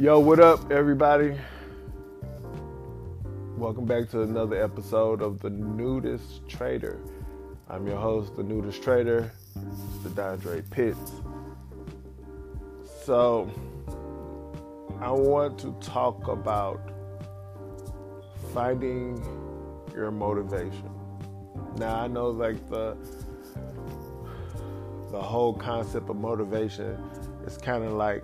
Yo, what up, everybody? Welcome back to another episode of The Nudist Trader. I'm your host, The Nudist Trader, Mr. Dondre Pitts. So, I want to talk about finding your motivation. Now, I know like the the whole concept of motivation is kind of like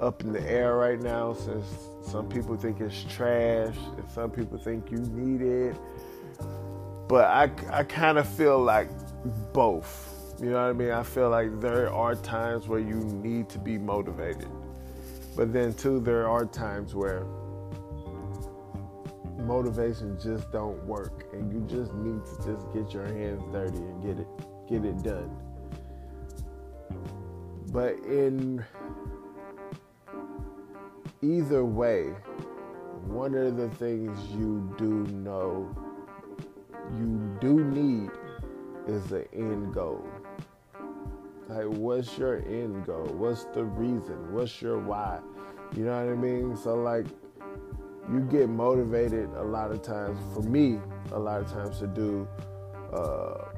up in the air right now since some people think it's trash and some people think you need it. But I, I kind of feel like both. You know what I mean? I feel like there are times where you need to be motivated. But then too there are times where motivation just don't work and you just need to just get your hands dirty and get it get it done. But in either way, one of the things you do know you do need is the end goal. Like, what's your end goal? What's the reason? What's your why? You know what I mean? So, like, you get motivated a lot of times, for me, a lot of times to do uh,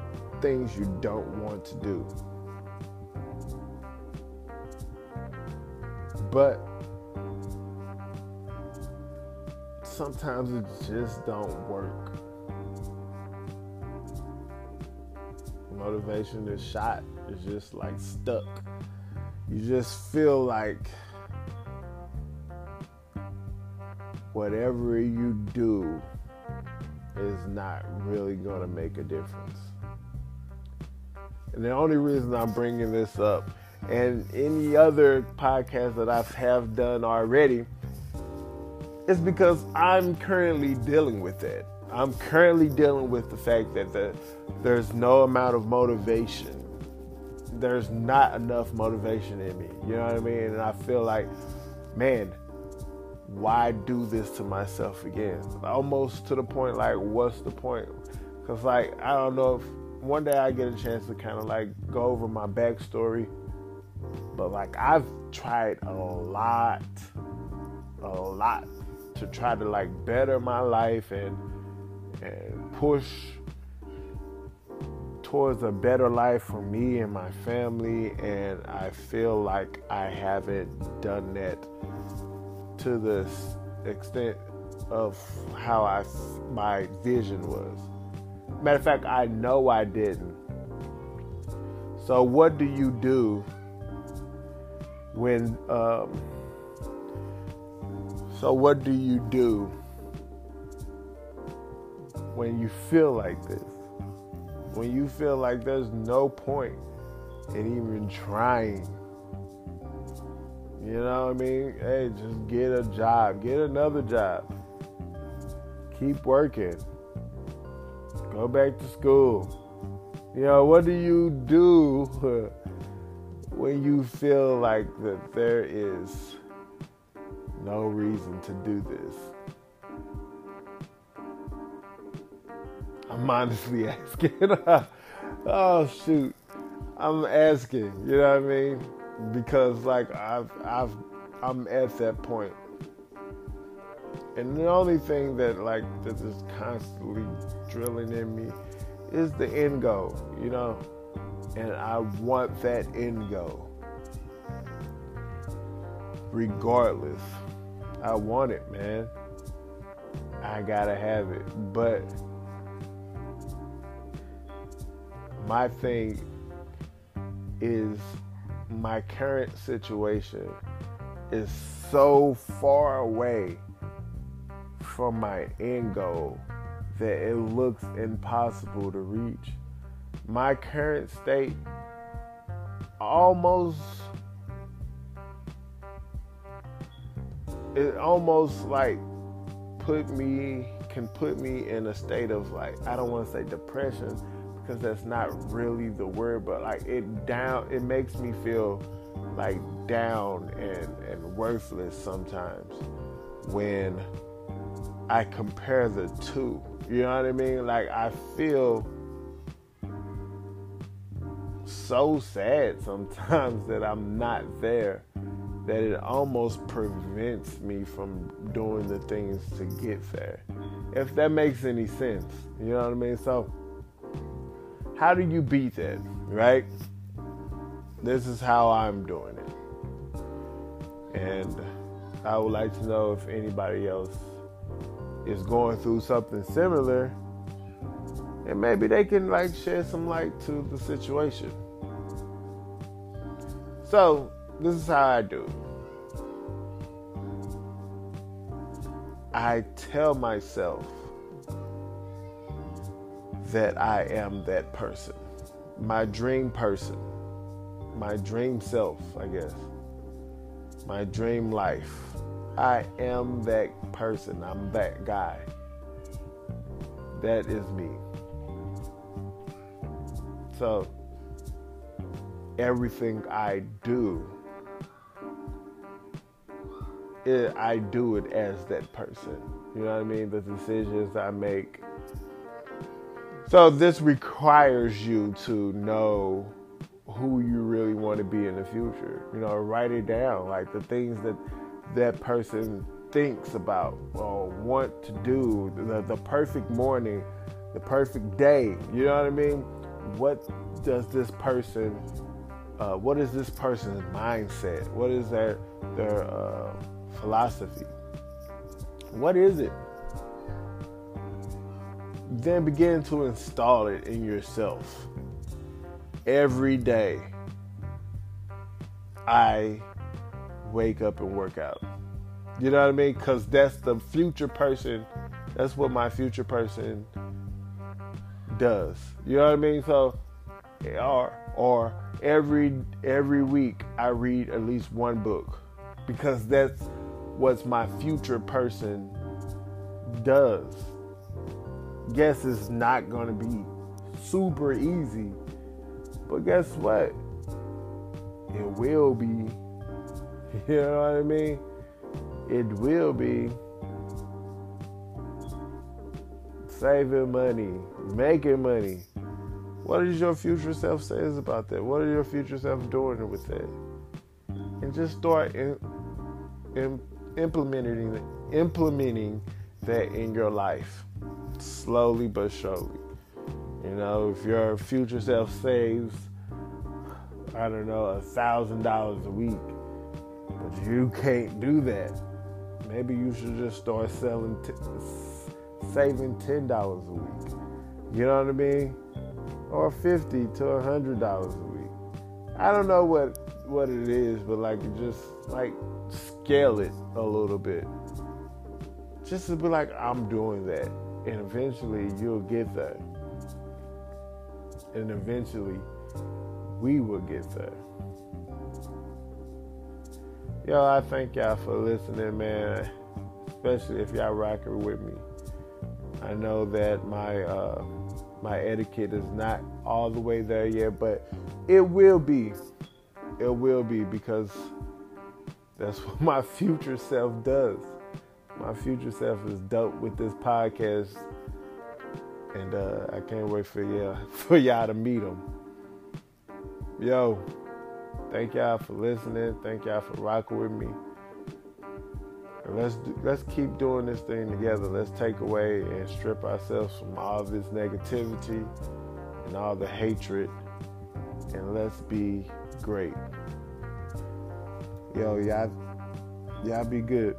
things you don't want to do. But sometimes it just don't work. Motivation is shot. It's just like stuck. You just feel like whatever you do is not really going to make a difference. And the only reason I'm bringing this up and any other podcast that I have done already it's because I'm currently dealing with it. I'm currently dealing with the fact that the, there's no amount of motivation. There's not enough motivation in me. You know what I mean? And I feel like, man, why do this to myself again? Almost to the point like, what's the point? Because, like, I don't know if one day I get a chance to kind of like go over my backstory. But, like, I've tried a lot, a lot to try to like better my life and and push towards a better life for me and my family and I feel like I haven't done that to the extent of how I my vision was. Matter of fact, I know I didn't. So what do you do when um, so, what do you do when you feel like this? When you feel like there's no point in even trying? You know what I mean? Hey, just get a job, get another job, keep working, go back to school. You know, what do you do when you feel like that there is no reason to do this. I'm honestly asking. oh shoot. I'm asking, you know what I mean? Because like I've I've I'm at that point. And the only thing that like that is constantly drilling in me is the end goal, you know? And I want that end goal. Regardless I want it, man. I gotta have it. But my thing is my current situation is so far away from my end goal that it looks impossible to reach. My current state almost it almost like put me can put me in a state of like I don't want to say depression because that's not really the word, but like it down it makes me feel like down and, and worthless sometimes when I compare the two. You know what I mean? Like I feel so sad sometimes that I'm not there that it almost prevents me from doing the things to get there. If that makes any sense. You know what I mean? So, how do you beat that, right? This is how I'm doing it. And I would like to know if anybody else is going through something similar and maybe they can like shed some light to the situation. So, this is how I do. I tell myself that I am that person, my dream person, my dream self, I guess, my dream life. I am that person, I'm that guy. That is me. So, everything I do, it, I do it as that person. You know what I mean? The decisions I make. So this requires you to know who you really want to be in the future. You know, write it down, like the things that that person thinks about or want to do, the, the perfect morning, the perfect day. You know what I mean? What does this person uh, what is this person's mindset? What is their their uh, philosophy? What is it? Then begin to install it in yourself every day. I wake up and work out. You know what I mean? Because that's the future person. That's what my future person does. You know what I mean? So, or or every every week I read at least one book because that's what my future person does. Guess it's not going to be super easy, but guess what? It will be. You know what I mean? It will be saving money, making money, what does your future self says about that? What are your future self doing with that? And just start in, in, implementing implementing that in your life, slowly but surely. You know, if your future self saves, I don't know, a thousand dollars a week, but you can't do that, maybe you should just start selling, t- saving ten dollars a week. You know what I mean? or fifty to a hundred dollars a week. I don't know what what it is, but like just like scale it a little bit. Just to be like, I'm doing that. And eventually you'll get there. And eventually we will get there. Yo, I thank y'all for listening, man. Especially if y'all rocking with me. I know that my uh my etiquette is not all the way there yet, but it will be. It will be because that's what my future self does. My future self is dope with this podcast, and uh, I can't wait for y'all for y'all to meet him. Yo, thank y'all for listening. Thank y'all for rocking with me. And let's do, let's keep doing this thing together. Let's take away and strip ourselves from all this negativity and all the hatred, and let's be great. Yo, y'all, y'all be good.